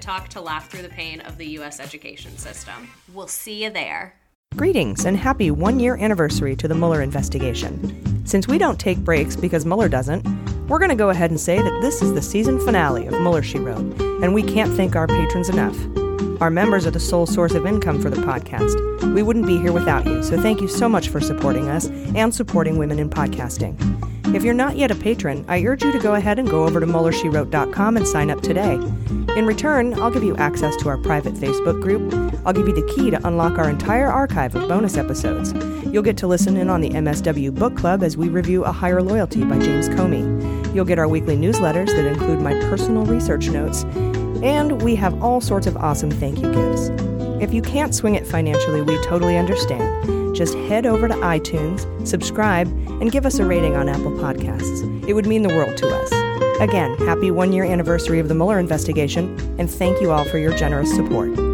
Talk to laugh through the pain of the U.S. education system. We'll see you there. Greetings and happy one year anniversary to the Mueller investigation. Since we don't take breaks because Mueller doesn't, we're going to go ahead and say that this is the season finale of Mueller She Wrote, and we can't thank our patrons enough. Our members are the sole source of income for the podcast. We wouldn't be here without you, so thank you so much for supporting us and supporting women in podcasting. If you're not yet a patron, I urge you to go ahead and go over to MuellerSheWrote.com and sign up today. In return, I'll give you access to our private Facebook group. I'll give you the key to unlock our entire archive of bonus episodes. You'll get to listen in on the MSW Book Club as we review A Higher Loyalty by James Comey. You'll get our weekly newsletters that include my personal research notes. And we have all sorts of awesome thank you gifts. If you can't swing it financially, we totally understand. Just head over to iTunes, subscribe, and give us a rating on Apple Podcasts. It would mean the world to us. Again, happy one year anniversary of the Mueller investigation, and thank you all for your generous support.